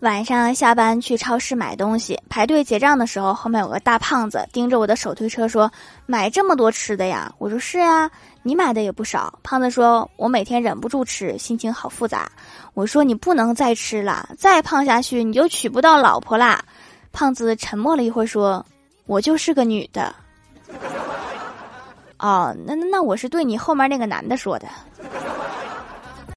晚上下班去超市买东西排队结账的时候后面有个大胖子盯着我的手推车说买这么多吃的呀？我说是呀你买的也不少。胖子说我每天忍不住吃心情好复杂。我说你不能再吃了再胖下去你就娶不到老婆啦。胖子沉默了一会儿说我就是个女的。哦那那我是对你后面那个男的说的。